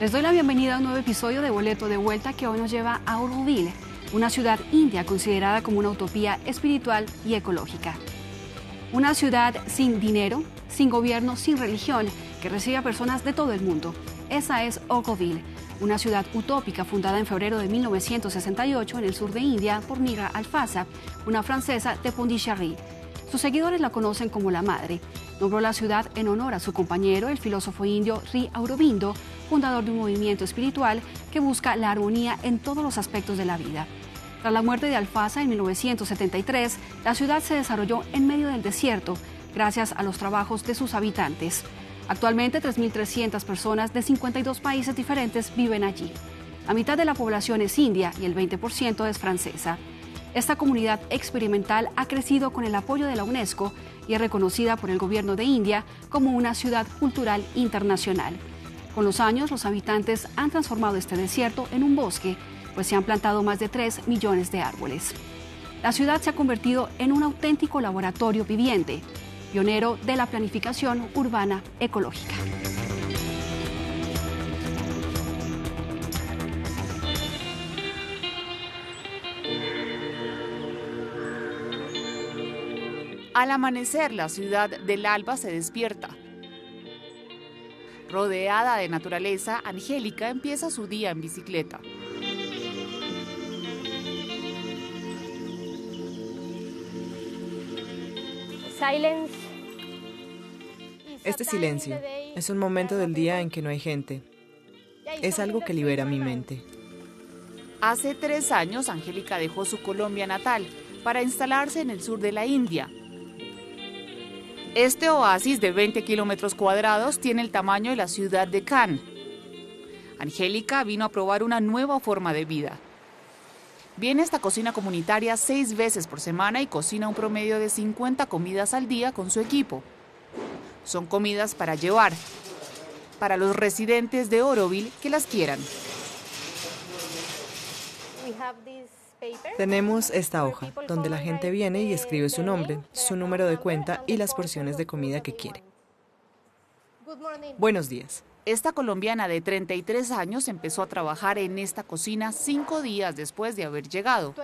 Les doy la bienvenida a un nuevo episodio de Boleto de Vuelta que hoy nos lleva a Auroville, una ciudad india considerada como una utopía espiritual y ecológica. Una ciudad sin dinero, sin gobierno, sin religión, que recibe a personas de todo el mundo. Esa es Auroville, una ciudad utópica fundada en febrero de 1968 en el sur de India por Nira Alfasa, una francesa de Pondicherry. Sus seguidores la conocen como la Madre. Nombró la ciudad en honor a su compañero, el filósofo indio Sri Aurobindo, fundador de un movimiento espiritual que busca la armonía en todos los aspectos de la vida. Tras la muerte de Alfasa en 1973, la ciudad se desarrolló en medio del desierto, gracias a los trabajos de sus habitantes. Actualmente 3.300 personas de 52 países diferentes viven allí. La mitad de la población es india y el 20% es francesa. Esta comunidad experimental ha crecido con el apoyo de la UNESCO y es reconocida por el gobierno de India como una ciudad cultural internacional. Con los años, los habitantes han transformado este desierto en un bosque, pues se han plantado más de 3 millones de árboles. La ciudad se ha convertido en un auténtico laboratorio viviente, pionero de la planificación urbana ecológica. Al amanecer, la ciudad del Alba se despierta. Rodeada de naturaleza, Angélica empieza su día en bicicleta. Este silencio es un momento del día en que no hay gente. Es algo que libera mi mente. Hace tres años, Angélica dejó su Colombia natal para instalarse en el sur de la India. Este oasis de 20 kilómetros cuadrados tiene el tamaño de la ciudad de Cannes. Angélica vino a probar una nueva forma de vida. Viene a esta cocina comunitaria seis veces por semana y cocina un promedio de 50 comidas al día con su equipo. Son comidas para llevar, para los residentes de Oroville que las quieran. Tenemos esta hoja, donde la gente viene y escribe su nombre, su número de cuenta y las porciones de comida que quiere. Buenos días. Esta colombiana de 33 años empezó a trabajar en esta cocina cinco días después de haber llegado.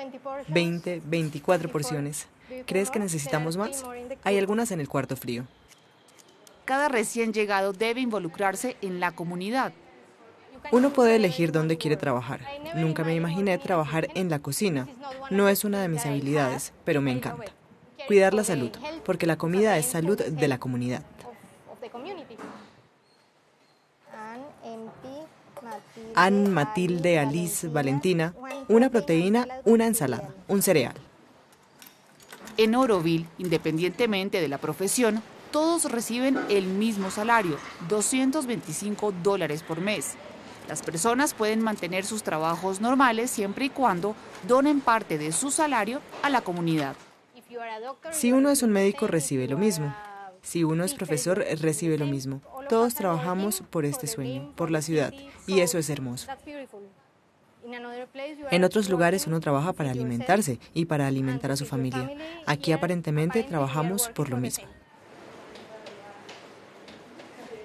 20, 24 porciones. ¿Crees que necesitamos más? Hay algunas en el cuarto frío. Cada recién llegado debe involucrarse en la comunidad. Uno puede elegir dónde quiere trabajar. Nunca me imaginé trabajar en la cocina. No es una de mis habilidades, pero me encanta. Cuidar la salud, porque la comida es salud de la comunidad. Anne, Matilde, Alice, Valentina, una proteína, una ensalada, un cereal. En Oroville, independientemente de la profesión, todos reciben el mismo salario, 225 dólares por mes. Las personas pueden mantener sus trabajos normales siempre y cuando donen parte de su salario a la comunidad. Si uno es un médico, recibe lo mismo. Si uno es profesor, recibe lo mismo. Todos trabajamos por este sueño, por la ciudad, y eso es hermoso. En otros lugares uno trabaja para alimentarse y para alimentar a su familia. Aquí aparentemente trabajamos por lo mismo.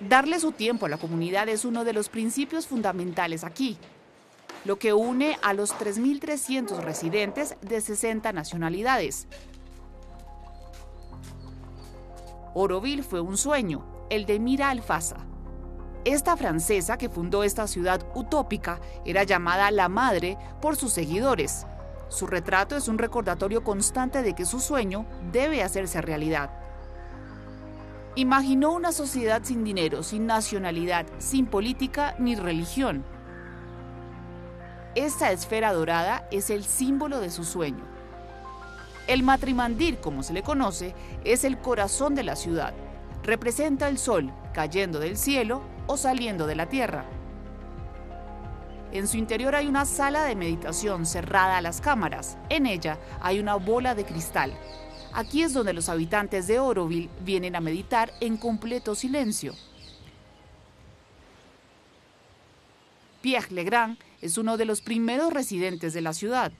Darle su tiempo a la comunidad es uno de los principios fundamentales aquí, lo que une a los 3.300 residentes de 60 nacionalidades. Oroville fue un sueño, el de Mira Alfasa. Esta francesa que fundó esta ciudad utópica era llamada la Madre por sus seguidores. Su retrato es un recordatorio constante de que su sueño debe hacerse realidad. Imaginó una sociedad sin dinero, sin nacionalidad, sin política ni religión. Esta esfera dorada es el símbolo de su sueño. El matrimandir, como se le conoce, es el corazón de la ciudad. Representa el sol cayendo del cielo o saliendo de la tierra. En su interior hay una sala de meditación cerrada a las cámaras. En ella hay una bola de cristal. Aquí es donde los habitantes de Oroville vienen a meditar en completo silencio. Pierre Legrand es uno de los primeros residentes de la ciudad.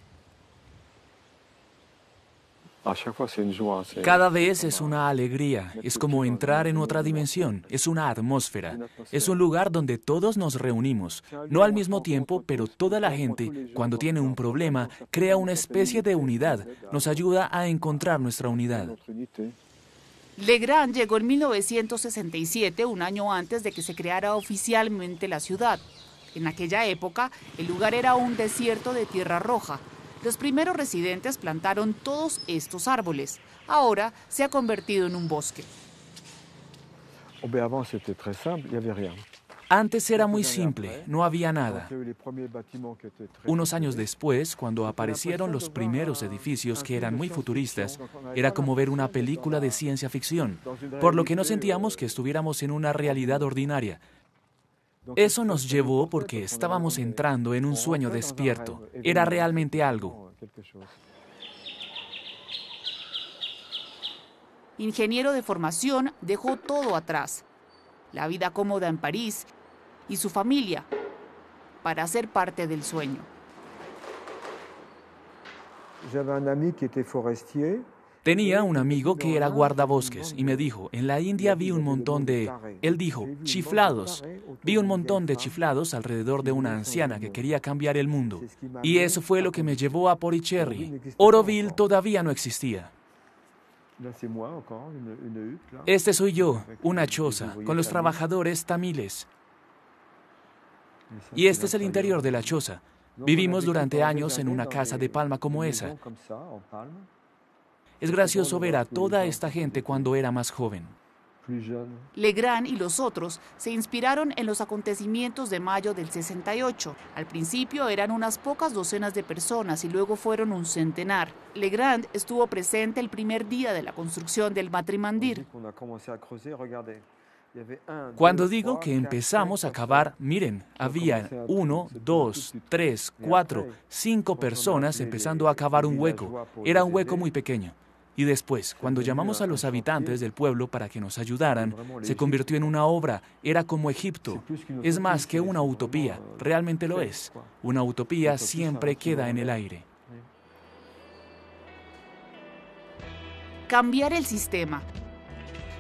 Cada vez es una alegría, es como entrar en otra dimensión, es una atmósfera, es un lugar donde todos nos reunimos, no al mismo tiempo, pero toda la gente, cuando tiene un problema, crea una especie de unidad, nos ayuda a encontrar nuestra unidad. Legrand llegó en 1967, un año antes de que se creara oficialmente la ciudad. En aquella época, el lugar era un desierto de tierra roja, los primeros residentes plantaron todos estos árboles. Ahora se ha convertido en un bosque. Antes era muy simple, no había nada. Unos años después, cuando aparecieron los primeros edificios que eran muy futuristas, era como ver una película de ciencia ficción, por lo que no sentíamos que estuviéramos en una realidad ordinaria, eso nos llevó porque estábamos entrando en un sueño despierto. Era realmente algo. Ingeniero de formación, dejó todo atrás. La vida cómoda en París y su familia para ser parte del sueño. Tenía un amigo que era guardabosques y me dijo, en la India vi un montón de, él dijo, chiflados. Vi un montón de chiflados alrededor de una anciana que quería cambiar el mundo. Y eso fue lo que me llevó a Poricherry. Oroville todavía no existía. Este soy yo, una choza, con los trabajadores tamiles. Y este es el interior de la choza. Vivimos durante años en una casa de palma como esa. Es gracioso ver a toda esta gente cuando era más joven. Legrand y los otros se inspiraron en los acontecimientos de mayo del 68. Al principio eran unas pocas docenas de personas y luego fueron un centenar. Legrand estuvo presente el primer día de la construcción del Matrimandir. Cuando digo que empezamos a cavar, miren, había uno, dos, tres, cuatro, cinco personas empezando a cavar un hueco. Era un hueco muy pequeño. Y después, cuando llamamos a los habitantes del pueblo para que nos ayudaran, se convirtió en una obra, era como Egipto. Es más que una utopía, realmente lo es. Una utopía siempre queda en el aire. Cambiar el sistema,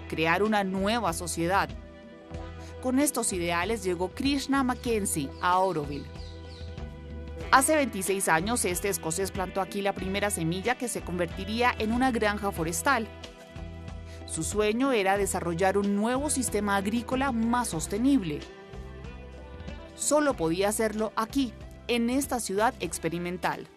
crear una nueva sociedad. Con estos ideales llegó Krishna Mackenzie a Auroville. Hace 26 años, este escocés plantó aquí la primera semilla que se convertiría en una granja forestal. Su sueño era desarrollar un nuevo sistema agrícola más sostenible. Solo podía hacerlo aquí, en esta ciudad experimental.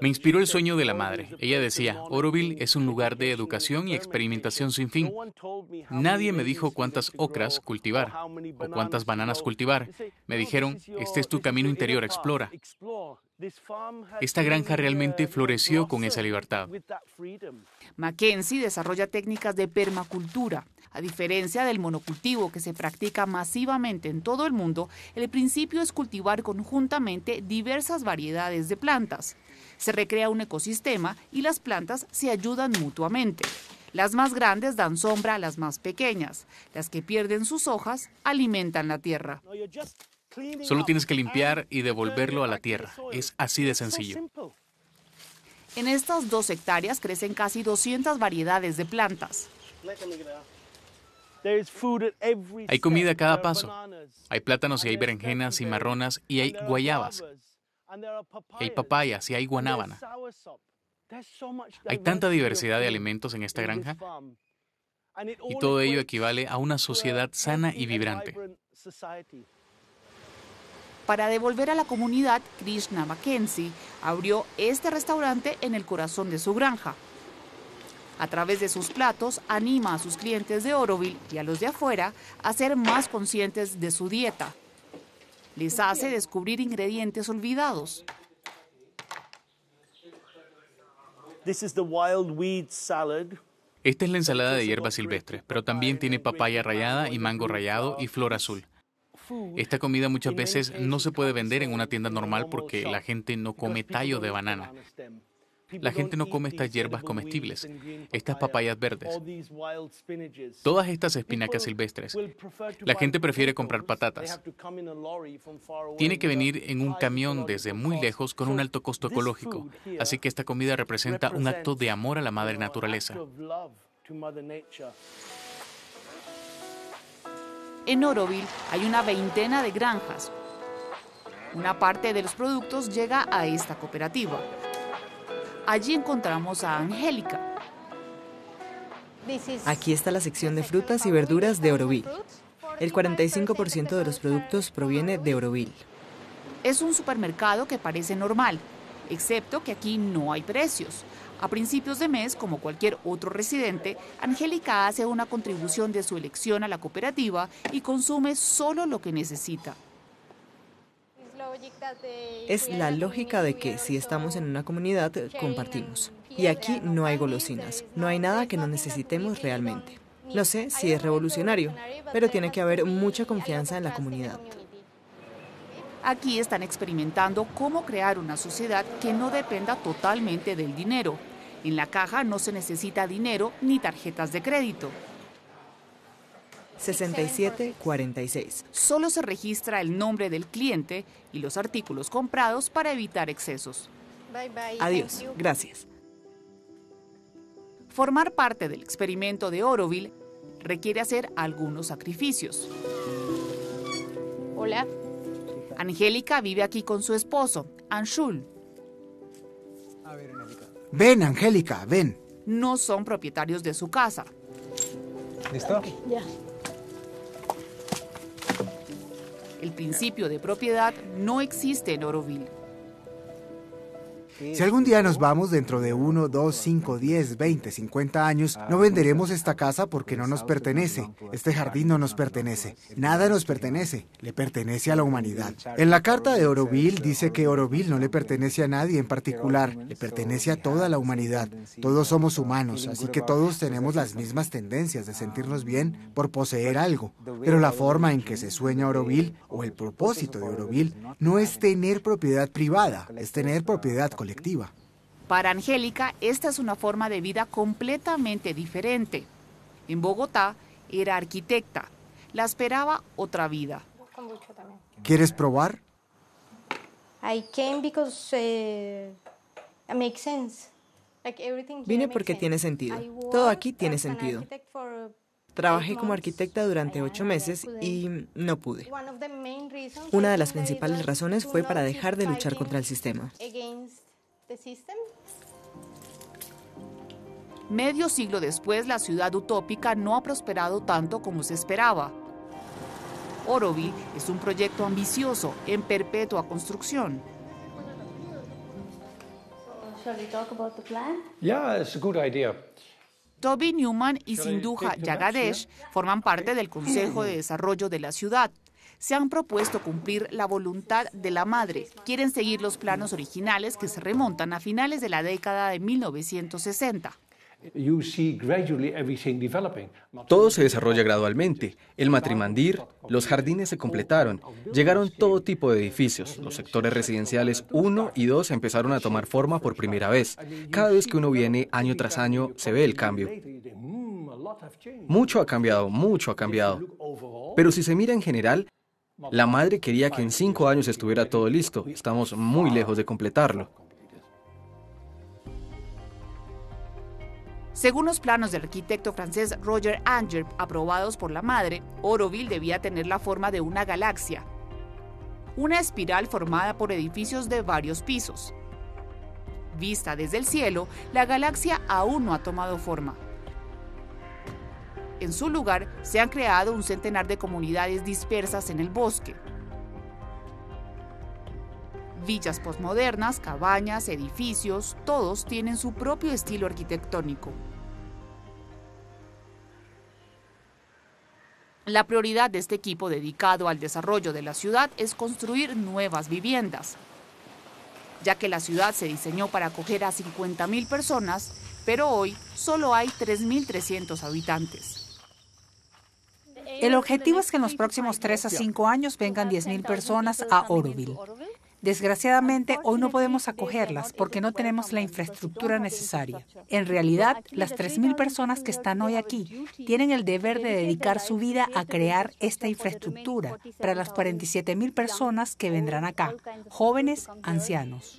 Me inspiró el sueño de la madre. Ella decía, Oroville es un lugar de educación y experimentación sin fin. Nadie me dijo cuántas ocras cultivar o cuántas bananas cultivar. Me dijeron, este es tu camino interior, explora. Esta granja realmente floreció con esa libertad. Mackenzie desarrolla técnicas de permacultura. A diferencia del monocultivo que se practica masivamente en todo el mundo, el principio es cultivar conjuntamente diversas variedades de plantas. Se recrea un ecosistema y las plantas se ayudan mutuamente. Las más grandes dan sombra a las más pequeñas. Las que pierden sus hojas alimentan la tierra. Solo tienes que limpiar y devolverlo a la tierra. Es así de sencillo. En estas dos hectáreas crecen casi 200 variedades de plantas. Hay comida a cada paso. Hay plátanos y hay berenjenas y marronas y hay guayabas. hay papayas y hay guanábana. Hay tanta diversidad de alimentos en esta granja y todo ello equivale a una sociedad sana y vibrante. Para devolver a la comunidad, Krishna Mackenzie abrió este restaurante en el corazón de su granja. A través de sus platos, anima a sus clientes de Oroville y a los de afuera a ser más conscientes de su dieta. Les hace descubrir ingredientes olvidados. Esta es la ensalada de hierbas silvestres, pero también tiene papaya rallada y mango rallado y flor azul. Esta comida muchas veces no se puede vender en una tienda normal porque la gente no come tallo de banana. La gente no come estas hierbas comestibles, estas papayas verdes, todas estas espinacas silvestres. La gente prefiere comprar patatas. Tiene que venir en un camión desde muy lejos con un alto costo ecológico, así que esta comida representa un acto de amor a la madre naturaleza. En Oroville hay una veintena de granjas. Una parte de los productos llega a esta cooperativa. Allí encontramos a Angélica. Aquí está la sección de frutas y verduras de Oroville. El 45% de los productos proviene de Oroville. Es un supermercado que parece normal, excepto que aquí no hay precios. A principios de mes, como cualquier otro residente, Angélica hace una contribución de su elección a la cooperativa y consume solo lo que necesita. Es la lógica de que si estamos en una comunidad, compartimos. Y aquí no hay golosinas, no hay nada que no necesitemos realmente. No sé si es revolucionario, pero tiene que haber mucha confianza en la comunidad. Aquí están experimentando cómo crear una sociedad que no dependa totalmente del dinero. En la caja no se necesita dinero ni tarjetas de crédito. 6746. Solo se registra el nombre del cliente y los artículos comprados para evitar excesos. Adiós, gracias. Formar parte del experimento de Oroville requiere hacer algunos sacrificios. Hola. Angélica vive aquí con su esposo, Anshul. Ven, Angélica, ven. No son propietarios de su casa. ¿Listo? Ya. El principio de propiedad no existe en Oroville. Si algún día nos vamos dentro de 1, 2, 5, 10, 20, 50 años, no venderemos esta casa porque no nos pertenece. Este jardín no nos pertenece. Nada nos pertenece. Le pertenece a la humanidad. En la carta de Oroville dice que Oroville no le pertenece a nadie en particular. Le pertenece a toda la humanidad. Todos somos humanos, así que todos tenemos las mismas tendencias de sentirnos bien por poseer algo. Pero la forma en que se sueña Oroville o el propósito de Oroville no es tener propiedad privada, es tener propiedad colectiva. Para Angélica, esta es una forma de vida completamente diferente. En Bogotá era arquitecta. La esperaba otra vida. ¿Quieres probar? I came because uh, it makes sense. Like everything here Vine porque tiene sentido. Todo aquí tiene sentido. Trabajé como arquitecta durante ocho meses y no pude. Una de las principales was razones fue para dejar de luchar contra el sistema. Against the system. Medio siglo después, la ciudad utópica no ha prosperado tanto como se esperaba. Oroville es un proyecto ambicioso en perpetua construcción. Yeah, it's a good idea. Toby Newman y Sinduja Yagadesh forman parte del Consejo de Desarrollo de la ciudad. Se han propuesto cumplir la voluntad de la madre. Quieren seguir los planos originales que se remontan a finales de la década de 1960. You see gradually everything developing. Todo se desarrolla gradualmente. El matrimandir, los jardines se completaron, llegaron todo tipo de edificios. Los sectores residenciales 1 y 2 empezaron a tomar forma por primera vez. Cada vez que uno viene año tras año se ve el cambio. Mucho ha cambiado, mucho ha cambiado. Pero si se mira en general, la madre quería que en cinco años estuviera todo listo. Estamos muy lejos de completarlo. Según los planos del arquitecto francés Roger Anger aprobados por la madre, Oroville debía tener la forma de una galaxia, una espiral formada por edificios de varios pisos. Vista desde el cielo, la galaxia aún no ha tomado forma. En su lugar, se han creado un centenar de comunidades dispersas en el bosque. Villas postmodernas, cabañas, edificios, todos tienen su propio estilo arquitectónico. La prioridad de este equipo dedicado al desarrollo de la ciudad es construir nuevas viviendas, ya que la ciudad se diseñó para acoger a 50.000 personas, pero hoy solo hay 3.300 habitantes. El objetivo es que en los próximos 3 a 5 años vengan 10.000 personas a Oroville. Desgraciadamente, hoy no podemos acogerlas porque no tenemos la infraestructura necesaria. En realidad, las 3.000 personas que están hoy aquí tienen el deber de dedicar su vida a crear esta infraestructura para las 47.000 personas que vendrán acá, jóvenes, ancianos.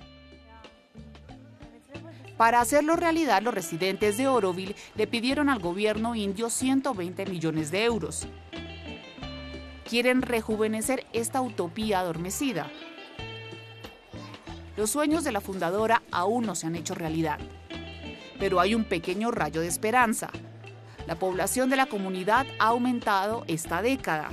Para hacerlo realidad, los residentes de Oroville le pidieron al gobierno indio 120 millones de euros. Quieren rejuvenecer esta utopía adormecida, los sueños de la fundadora aún no se han hecho realidad. Pero hay un pequeño rayo de esperanza. La población de la comunidad ha aumentado esta década.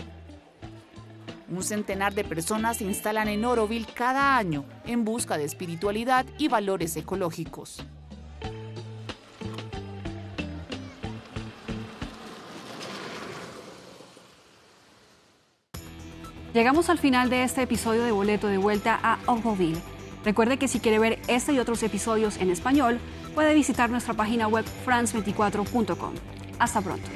Un centenar de personas se instalan en Oroville cada año en busca de espiritualidad y valores ecológicos. Llegamos al final de este episodio de Boleto de Vuelta a Oroville. Recuerde que si quiere ver este y otros episodios en español, puede visitar nuestra página web france24.com. Hasta pronto.